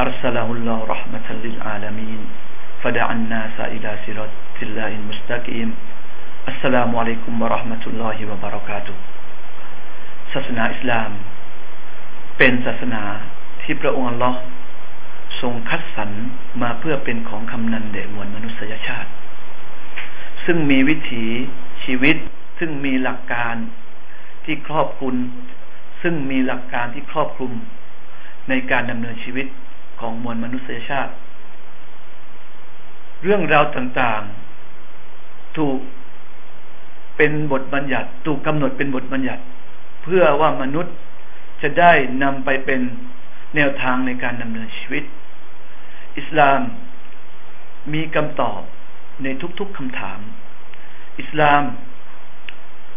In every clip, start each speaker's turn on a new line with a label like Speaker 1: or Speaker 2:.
Speaker 1: أرسله الله رحمة للعالمين فدعا الناس إلى صراط الله المستقيم السلام عليكم ورحمة الله وبركاته ศาสนาอิสลาม เป็นศาสนาที่พระองค์อัลลอฮ์ทรงคัดสรรมาเพื่อเป็นของคำนันแด่มวลมนุษยชาติ ซึ่งมีวิถีชีวิต ซึ่งมีหลักการที่ครอบคลุมซึ่งมีหลักการที่ครอบคลุมในการดำเนินชีวิต ของมวลมนุษยชาติ เรื่องราวต่างๆ ถูกเป็นบทบัญญัติ ถูกกำหนดเป็นบทบัญญัติ เพื่อว่ามนุษย์จะได้นำไปเป็นแนวทางในการดำเนินชีวิต อิสลามมีคำตอบในทุกๆคำถาม อิสลาม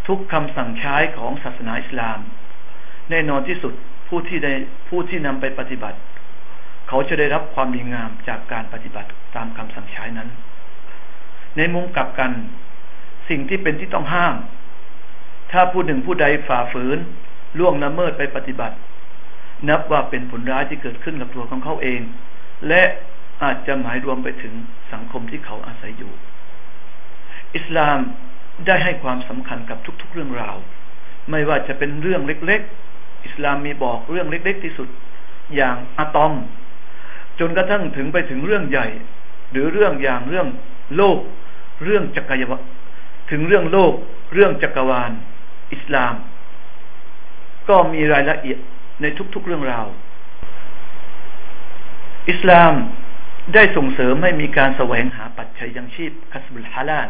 Speaker 1: ทุกคำสั่งใช้ของศาสนาอิสลาม แน่นอนที่สุดผู้ที่ได้ผู้ที่นำไปปฏิบัติ เขาจะได้รับความดีงามจากการปฏิบัติตามคำสั่งใช้นั้น ในมุมกลับกัน สิ่งที่เป็นที่ต้องห้าม ถ้าผู้หนึ่งผู้ใดฝ่าฝืน ล่วงละเมิดไปปฏิบัติ นับว่าเป็นผลร้ายที่เกิดขึ้นกับตัวของเขาเอง และอาจจะหมายรวมไปถึงสังคมที่เขาอาศัยอยู่ อิสลามได้ให้ความสำคัญกับทุก ๆ เรื่องราว ไม่ว่าจะเป็นเรื่องเล็ก ๆ อิสลามมีบอกเรื่องเล็ก ๆ ที่สุด อย่างอะตอม จนกระทั่งถึงไปถึงเรื่องใหญ่ หรือเรื่องอย่างเรื่องโลก เรื่องจักรยวาถึงเรื่องโลก เรื่องจักรวาล อิสลาม ก็มีรายละเอียดในทุกๆเรื่องราว อิสลามได้ส่งเสริมให้มีการแสวงหาปัจจัยยังชีพคัสบุลฮาลาน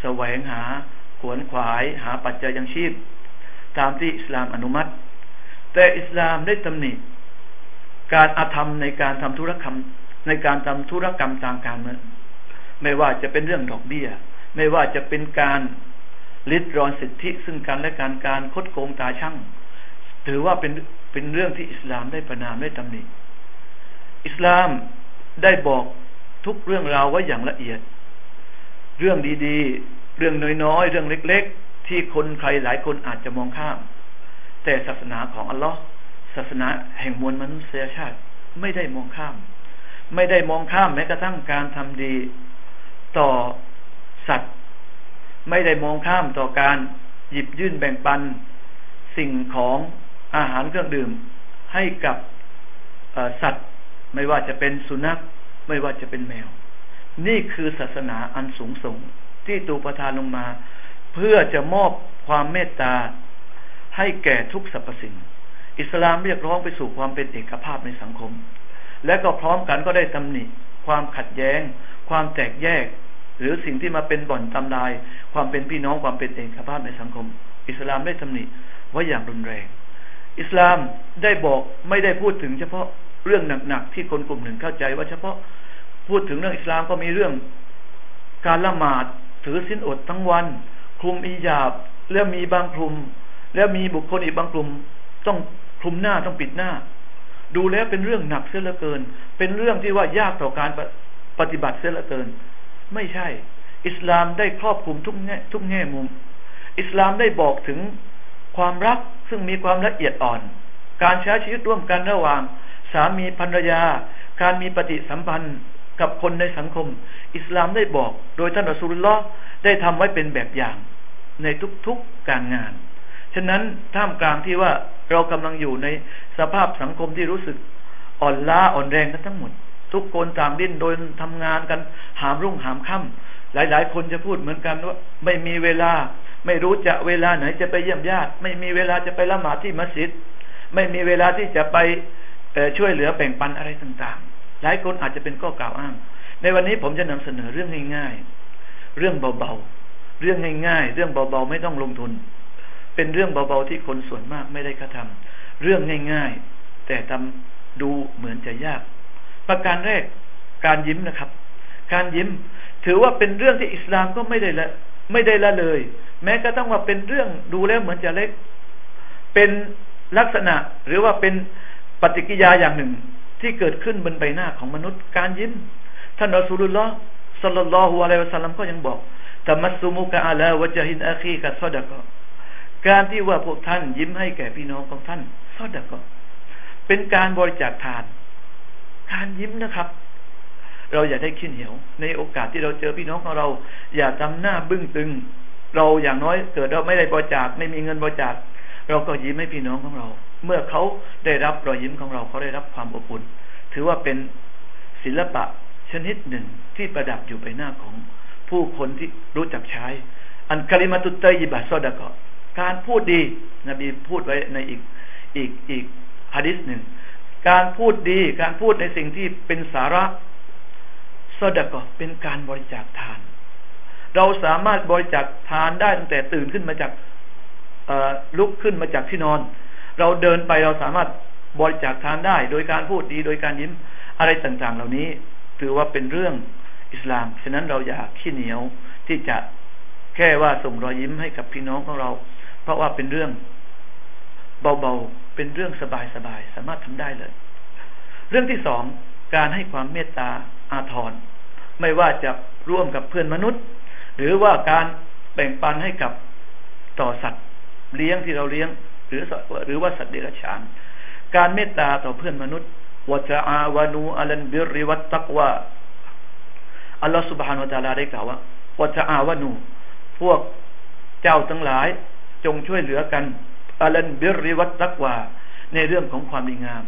Speaker 1: แสวงหาขวนขวายหาปัจจัยยังชีพ ตามที่อิสลามอนุมัติ แต่อิสลามได้ตำหนิ การอาธรรมในการทำธุรกรรม ในการทำธุรกรรมทางการเงินไม่ว่าจะเป็นเรื่องดอกเบี้ย ไม่ว่าจะเป็นการลิดรอนสิทธิซึ่งกันและการการคดโกงตาช่างถือว่าเป็นเป็นเรื่องที่อิสลามได้ประนามได้ตำหนิอิสลามได้บอกทุกเรื่องราวไว้อย่างละเอียด เรื่องดีๆ เรื่องน้อยๆ เรื่องเล็ก ๆ ที่คนใครหลายคนอาจจะมองข้าม แต่ศาสนาของอัลลอฮ์ ศาสนาแห่งมวลมนุษยชาติ ไม่ได้มองข้าม ไม่ได้มองข้ามแม้กระทั่งการทำดีต่อสัตว์ ไม่ได้มองข้ามต่อการหยิบยื่นแบ่งปัน สิ่งของอาหารเครื่องดื่มให้กับสัตว์ ไม่ว่าจะเป็นสุนัข ไม่ว่าจะเป็นแมว นี่คือศาสนาอันสูงส่งที่ตูประทานลงมา เพื่อจะมอบความเมตตาให้แก่ทุกสรรพสิ่ง อิสลามเรียกร้องไปสู่ความเป็นเอกภาพในสังคม และก็พร้อมกันก็ได้ตำหนิ ความขัดแย้ง ความแตกแยก หรือสิ่งที่มาเป็นบ่อนทำลาย ความเป็นพี่น้องความเป็นเอกภาพในสังคม อิสลามได้ตำหนิว่าอย่างรุนแรง อิสลามได้บอกไม่ได้พูดถึงเฉพาะเรื่องหนักๆที่คนกลุ่มหนึ่งเข้าใจว่าเฉพาะพูดถึงเรื่องอิสลามก็มีเรื่อง การละหมาดถือสินอดทั้งวัน คลุมอียาบ แล้วมีบางกลุ่ม แล้วมีบุคคลอีกบางกลุ่มต้อง คลุมหน้าต้องปิดหน้า ดูแล้วเป็นเรื่องหนักเสียเหลือเกิน เป็นเรื่องที่ว่ายากต่อการปฏิบัติเสียเหลือเกิน ไม่ใช่ อิสลามได้ครอบคลุมทุกแง่ทุกแง่มุม อิสลามได้บอกถึงความรักซึ่งมีความละเอียดอ่อน การใช้ชีวิตร่วมกันระหว่าง สามีภรรยา การมีปฏิสัมพันธ์กับคนในสังคม อิสลามได้บอก โดยท่านอัสุลลอฮ์ได้ทำไว้เป็นแบบอย่าง ในทุกๆการงาน ฉะนั้นท่ามกลางที่ว่า เรากำลังอยู่ในสภาพสังคมที่รู้สึกอ่อนล้าอ่อนแรงกันทั้งหมด ทุกคนต่างดิ้นโดยทำงานกันหามรุ่งหามค่ำหลาย ๆ คนจะพูดเหมือนกันว่า ไม่มีเวลา ไม่รู้จะเวลาไหนจะไปเยี่ยมญาติไม่มีเวลาจะไปละหมาดที่มัสยิด ไม่มีเวลาที่จะไปช่วยเหลือแบ่งปันอะไรต่างๆ หลายคนอาจจะเป็นข้อกล่าวอ้าง ในวันนี้ผมจะนำเสนอเรื่องง่ายๆ เรื่องเบาๆ เรื่องง่ายๆ เรื่องเบาๆ ไม่ต้องลงทุน เป็นเรื่องเบาๆที่คนส่วนมากไม่ได้กระทำเรื่องง่าย ๆ แต่ทำดูเหมือนจะยาก ประการแรกการยิ้มนะครับ การยิ้ม ถือว่าเป็นเรื่องที่อิสลามก็ไม่ได้ละไม่ได้ละเลย แม้ก็ต้องว่าเป็นเรื่องดูแล้วเหมือนจะเล็ก เป็นลักษณะหรือว่าเป็นปฏิกิยาอย่างหนึ่งที่เกิดขึ้นบนใบหน้าของมนุษย์ การยิ้มท่านอัสุลลอฮ์สัลลัลลอฮุอะลัยฮิวะสัลลัมก็ยังบอกตมัสมุกะอาลาวะจฮินอาคีกัสซดะกะ การที่ว่าพวกท่านยิ้มให้แก่พี่น้องของท่านซอดะกะเป็นการบริจาคทาน การยิ้มนะครับ เราอย่าได้ขี้เหนียว ในโอกาสที่เราเจอพี่น้องของเรา อย่าทำหน้าบึ้งตึง เราอย่างน้อยเกิดเราไม่ได้บริจาคไม่มีเงินบริจาคเราก็ยิ้มให้พี่น้องของเรา เมื่อเขาได้รับรอยยิ้มของเราเขาได้รับความอบอุ่น ถือว่าเป็นศิลปะชนิดหนึ่งที่ประดับอยู่ใบหน้าของผู้คนที่รู้จักใช้ อันคาลิมาตุเตยิบัสซอดะกะ การพูดดี นบีพูดไว้ในอีกอีกอีกฮะดิษหนึ่งการพูดดีการพูดในสิ่งที่เป็นสาระซอดะกเป็นการบริจาคทาน เราสามารถบริจาคทานได้ตั้งแต่ตื่นขึ้นมาจากลุกขึ้นมาจากที่นอน เราเดินไปเราสามารถบริจาคทานได้ โดยการพูดดีโดยการยิ้มอะไรต่างๆ เหล่านี้ ถือว่าเป็นเรื่องอิสลาม ฉะนั้นเราอย่าขี้เหนียวที่จะแค่ว่าส่งรอยยิ้มให้กับพี่น้องของเรา เพราะว่าเป็นเรื่องเบาๆ เป็นเรื่องสบายๆ สามารถทำได้เลย เรื่องที่สองการให้ความเมตตาอาทร ไม่ว่าจะร่วมกับเพื่อนมนุษย์ หรือว่าการแบ่งปันให้กับต่อสัตว์เลี้ยงที่เราเลี้ยง หรือหรือว่าสัตว์เดรัจฉาน การเมตตาต่อเพื่อนมนุษย์วะจาอาวานูอัลันบิริวัตตักวาอัลลอฮฺสุบฮานุตาลาได้กล่าวว่าวะจาอาวานู พวกเจ้าทั้งหลาย จงช่วยเหลือกันอัลันบิริวัตตักวาในเรื่องของความดีงาม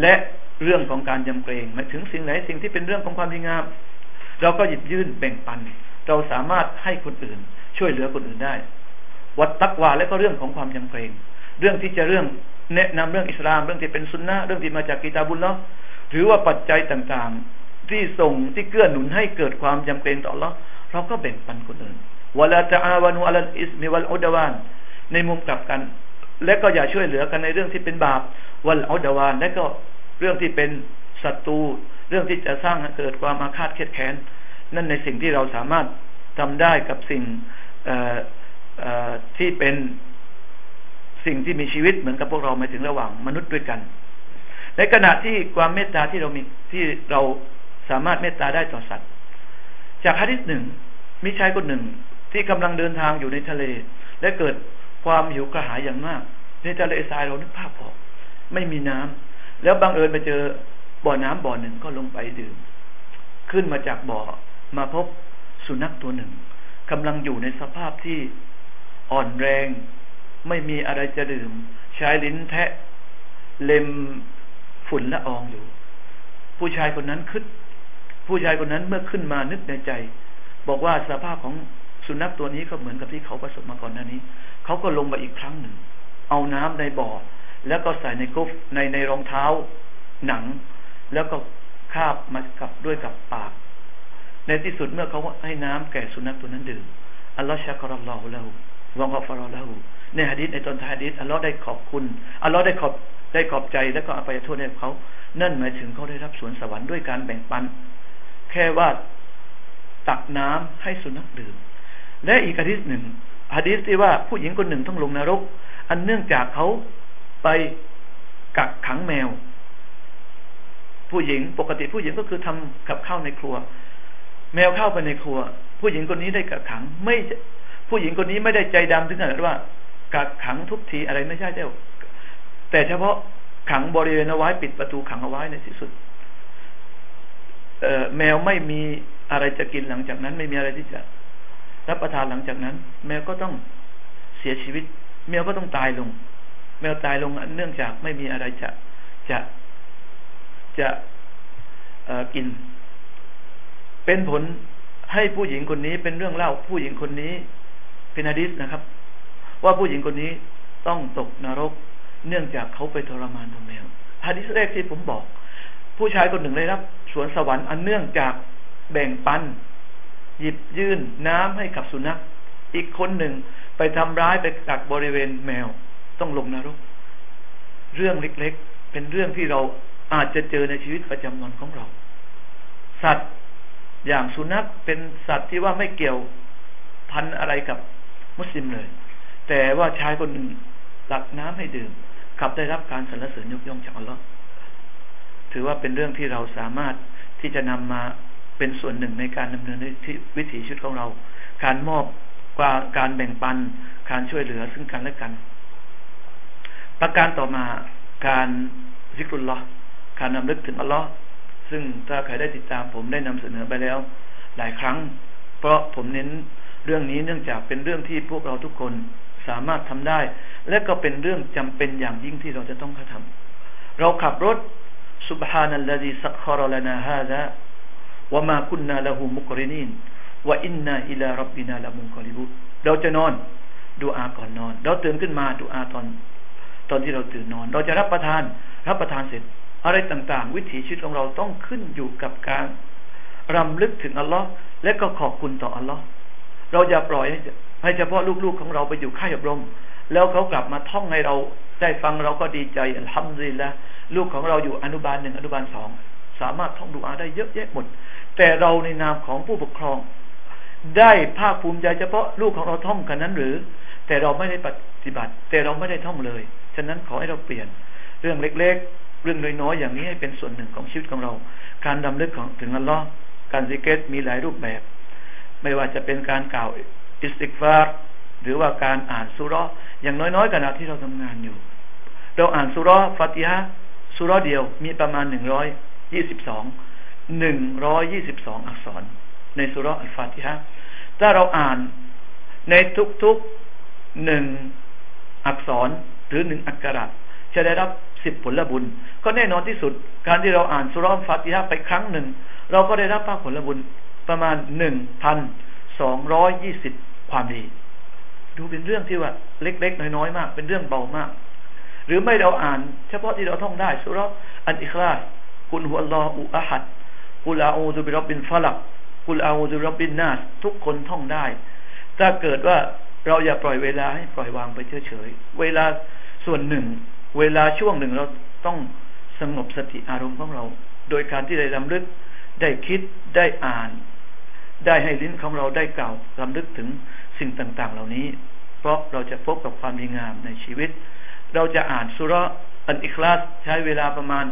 Speaker 1: และเรื่องของการยำเกรงหมายถึงสิ่งไหนสิ่งที่เป็นเรื่องของความดีงาม เราก็หยิบยื่นแบ่งปัน เราสามารถให้คนอื่น ช่วยเหลือคนอื่นได้ วัดตักวาและก็เรื่องของความยำเกรง เรื่องที่จะเรื่องแนะนำเรื่องอิสลามเรื่องที่เป็นสุนนะเรื่องที่มาจากกิตาบุลเนาะหรือว่าปัจจัยต่างๆ ที่ส่งที่เกื้อหนุนให้เกิดความยำเกรงต่อเราเราก็แบ่งปันคนอื่นวลาจะอาวานุอัลอิสมิวัลอุดวาน ในมุมกลับกัน และก็อย่าช่วยเหลือกันในเรื่องที่เป็นบาปวัลอุดวานและก็เรื่องที่เป็นศัตรูเรื่องที่จะสร้างเกิดความอาฆาตเคียดแค้นนั่นในสิ่งที่เราสามารถทำได้กับสิ่งที่เป็นสิ่งที่มีชีวิตเหมือนกับพวกเราหมายถึงระหว่างมนุษย์ด้วยกัน ในขณะที่ความเมตตาที่เรามีที่เราสามารถเมตตาได้ต่อสัตว์ จากฮะดิษหนึ่งมีชายคนหนึ่งที่กำลังเดินทางอยู่ในทะเล และเกิด ความหิวกระหายอย่างมากในทะเลทรายเรานึกภาพพอก ไม่มีน้ำแล้วบังเอิญไปเจอบ่อน้ำบ่อหนึ่งก็ลงไปดื่ม ขึ้นมาจากบ่อมาพบสุนัขตัวหนึ่งกำลังอยู่ในสภาพที่อ่อนแรง ไม่มีอะไรจะดื่ม ใช้ลิ้นแทะ เล็มฝุ่นละอองอยู่ ผู้ชายคนนั้นขึ้น ผู้ชายคนนั้นเมื่อขึ้นมานึกในใจ บอกว่าสภาพของ สุนัขตัวนี้ก็เหมือนกับที่เขาประสบมาก่อนหน้านี้ เขาก็ลงไปอีกครั้งหนึ่ง เอาน้ำในบ่อ แล้วก็ใส่ในกุฟในในรองเท้าหนัง แล้วก็คาบมากับด้วยกับปาก ในที่สุดเมื่อเขาให้น้ำแก่สุนัขตัวนั้นดื่มอัลลอฮฺชักรอลอฮุแล้ววงกฟารอละหูในฮะดิษในตอนท้ายฮะดิษอัลลอฮ์ได้ขอบคุณอัลลอฮ์ได้ขอบได้ขอบใจแล้วก็อภัยโทษให้เขานั่นหมายถึงเขาได้รับสวนสวรรค์ด้วยการแบ่งปัน แค่ว่าตักน้ำให้สุนัขดื่ม และอีกฮะดิษหนึ่งฮะดิษที่ว่าผู้หญิงคนหนึ่งต้องลงนรก อันเนื่องจากเขาไปกักขังแมว ผู้หญิงปกติผู้หญิงก็คือทำกับข้าวในครัว แมวเข้าไปในครัว ผู้หญิงคนนี้ได้กักขัง ไม่ ผู้หญิงคนนี้ไม่ได้ใจดำถึงขนาดว่า กักขังทุกทีอะไรไม่ใช่เจ้า แต่เฉพาะขังบริเวณเอาไว้ปิดประตูขังเอาไว้ในที่สุดแมวไม่มีอะไรจะกินหลังจากนั้น ไม่มีอะไรที่จะ รับประทานหลังจากนั้น แมวก็ต้องเสียชีวิต แมวก็ต้องตายลง แมวตายลงเนื่องจากไม่มีอะไรจะจะจะกิน เป็นผลให้ผู้หญิงคนนี้เป็นเรื่องเล่าผู้หญิงคนนี้เป็นอดิษนะครับ ว่าผู้หญิงคนนี้ต้องตกนรก เนื่องจากเขาไปทรมานตัวแมวฮะดิษแรกที่ผมบอก ผู้ชายคนหนึ่งได้รับ สวนสวรรค์อันเนื่องจากแบ่งปัน หยิบยื่นน้ำให้กับสุนัข อีกคนหนึ่งไปทำร้ายไปกักบริเวณแมวต้องลงนรก เรื่องเล็กๆ เป็นเรื่องที่เราอาจจะเจอในชีวิตประจำวันของเรา สัตว์อย่างสุนัขเป็นสัตว์ที่ว่าไม่เกี่ยวพันอะไรกับมุสลิมเลย แต่ว่าชายคนหนึ่งหลักน้ำให้ดื่มขับได้รับการสรรเสริญยกย่องจากอัลลอฮ์ถือว่าเป็นเรื่องที่เราสามารถที่จะนำมา เป็นส่วนหนึ่งในการดำเนินวิถีชีวิตของเรา การมอบกว่าการแบ่งปัน การช่วยเหลือซึ่งกันและกัน ประการต่อมาการซิกรุลลอฮ์การนำลึกถึงอัลลอฮ์ซึ่งถ้าใครได้ติดตามผมได้นำเสนอไปแล้ว หลายครั้ง เพราะผมเน้นเรื่องนี้เนื่องจากเป็นเรื่องที่พวกเราทุกคนสามารถทำได้ และก็เป็นเรื่องจำเป็นอย่างยิ่งที่เราจะต้องกระทำเราขับรถ سبحان الذي سخر لنا هذا ว่ามาคุณนาละหูมุกรินีนว่าอินนาอิลารับบินาละมุนคอริบุเราจะนอนดูอาก่อนนอน เราตื่นขึ้นมาดูอาตอน ตอนที่เราตื่นนอน เราจะรับประทาน รับประทานเสร็จ อะไรต่างๆ วิถีชีวิตของเราต้องขึ้นอยู่กับการรำลึกถึงอัลลอฮ์และก็ขอบคุณต่ออัลลอฮ์เราอย่าปล่อยให้เฉพาะลูกๆของเราไปอยู่ค่ายอบรม แล้วเขากลับมาท่องให้เราได้ฟังเราก็ดีใจอัลฮัมดุลิลละลูกของเราอยู่อนุบาลหนึ่งอนุบาลสอง สามารถท่องดูอาได้เยอะแยะหมด แต่เราในนามของผู้ปกครอง ได้ภาคภูมิใจเฉพาะลูกของเราท่องกันนั้นหรือ แต่เราไม่ได้ปฏิบัติ แต่เราไม่ได้ท่องเลย ฉะนั้นขอให้เราเปลี่ยน เรื่องเล็ก ๆ เรื่องน้อยๆอย่างนี้ให้เป็นส่วนหนึ่งของชีวิตของเรา การรำลึกของถึงอัลลอฮ์การซิเกรมีหลายรูปแบบ ไม่ว่าจะเป็นการกล่าวอิสติกฟาร์หรือว่าการอ่านสุรอย่างน้อยๆขณะที่เราทำงานอยู่ เราอ่านสุรฟาติฮะสุรเดียวมีประมาณหนึ่งร้อย ยี่สิบสองหนึ่งร้อยยี่สิบสองอักษร ในสุรอัลฟาติฮะถ้าเราอ่านในทุกๆหนึ่งอักษรหรือหนึ่งอักขระจะได้รับสิบผลบุญ ก็แน่นอนที่สุด การที่เราอ่านสุรอัลฟาติฮะไปครั้งหนึ่ง เราก็ได้รับภาคผลบุญประมาณหนึ่งพันสองร้อยยี่สิบความดี ดูเป็นเรื่องที่ว่า เล็กๆ น้อยๆ มาก เป็นเรื่องเบามาก หรือไม่เราอ่าน เฉพาะที่เราท่องได้สุรอันอิคลาส กุลฮุอัลลอฮฺอะฮัดกุลอาอูซุบิรับบินฟลักกุลอาอูซุบิรับบินนาสทุกคนท่องได้ ถ้าเกิดว่าเราอย่าปล่อยเวลาให้ปล่อยวางไปเฉยๆเวลาส่วนหนึ่ง เวลาช่วงหนึ่งเราต้องสงบสติอารมณ์ของเรา โดยการที่ได้รำลึกได้คิดได้อ่าน ได้ให้ลิ้นของเราได้กล่าวรำลึกถึงสิ่งต่าง ๆ เหล่านี้ เพราะเราจะพบกับความดีงามในชีวิต เราจะอ่านสุรอันอิคลาสใช้เวลาประมาณ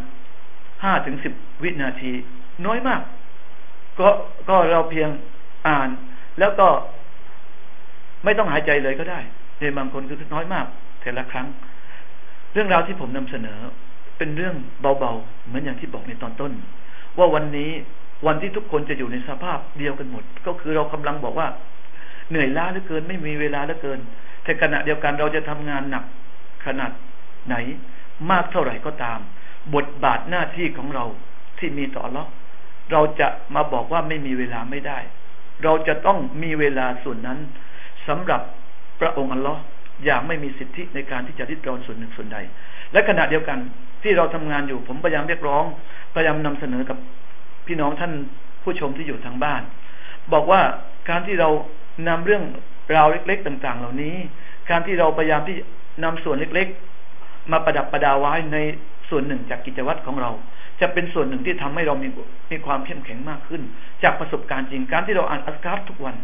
Speaker 1: ห้าถึงสิบวินาที น้อยมาก ก็ก็เราเพียงอ่าน แล้วก็ไม่ต้องหายใจเลยก็ได้ในบางคนคือน้อยมากแต่ละครั้ง เรื่องราวที่ผมนำเสนอ เป็นเรื่องเบาๆ เหมือนอย่างที่บอกในตอนต้น ว่าวันนี้วันที่ทุกคนจะอยู่ในสภาพเดียวกันหมด ก็คือเรากำลังบอกว่า เหนื่อยล้าเหลือเกิน ไม่มีเวลาเหลือเกิน แต่ขณะเดียวกันเราจะทำงานหนักขนาดไหน มากเท่าไหร่ก็ตาม บทบาทหน้าที่ของเราที่มีต่อเราเราจะมาบอกว่าไม่มีเวลาไม่ได้ เราจะต้องมีเวลาส่วนนั้นสำหรับพระองค์อัลลอฮ์อย่างไม่มีสิทธิในการที่จะริดรอนส่วนหนึ่งส่วนใด และขณะเดียวกันที่เราทำงานอยู่ผมพยายามเรียกร้อง พยายามนำเสนอกับพี่น้องท่านผู้ชมที่อยู่ทางบ้าน บอกว่าการที่เรานำเรื่องราวเล็ก ๆ ต่าง ๆ เหล่านี้ การที่เราพยายามที่นำส่วนเล็ก ๆ มาประดับประดาไว้ใน ส่วนหนึ่งจากกิจวัตรของเรา จะเป็นส่วนหนึ่งที่ทำให้เรามีมีความเข้มแข็งมากขึ้น จากประสบการณ์จริงการที่เราอ่านอัสการทุกวัน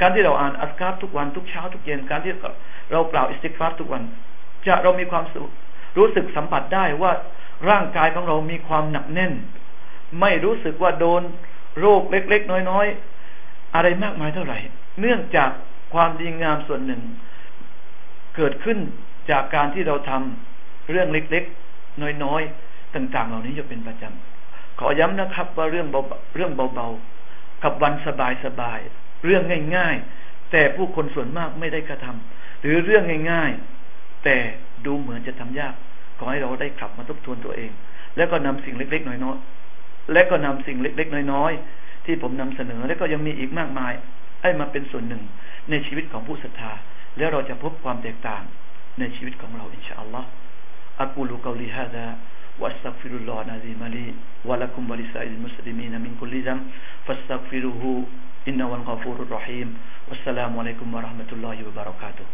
Speaker 1: การที่เราอ่านอัสการทุกวันทุกเช้าทุกเย็นการที่เรากล่าวอิสติกฟาร์ทุกวัน จะเรามีความรู้สึกสัมผัสได้ว่าร่างกายของเรามีความหนักแน่น ไม่รู้สึกว่าโดนโรคเล็ก ๆ น้อยๆอะไรมากมายเท่าไหร่ เนื่องจากความดีงามส่วนหนึ่ง เกิดขึ้นจากการที่เราทำเรื่องเล็กๆ น้อยๆ ต่างๆ เหล่านี้จะเป็นประจำ ขอย้ำนะครับ ว่าเรื่องเบาเรื่องเบาๆ กับวันสบายๆ เรื่องง่ายๆ แต่ผู้คนส่วนมากไม่ได้กระทำ หรือเรื่องง่ายๆ แต่ดูเหมือนจะทำยาก ขอให้เราได้กลับมาทบทวนตัวเอง แล้วก็นำสิ่งเล็กๆ น้อยๆ และก็นำสิ่งเล็กๆ น้อยๆ ที่ผมนำเสนอ และก็ยังมีอีกมากมาย ให้มาเป็นส่วนหนึ่งในชีวิตของผู้ศรัทธา แล้วเราจะพบความแตกต่างในชีวิตของเราอินชาอัลลอฮ์ أقول قولي هذا وأستغفر الله العظيم لي ولكم ولسائر المسلمين من كل ذنب فاستغفروه إنه الغفور الرحيم والسلام عليكم ورحمة الله وبركاته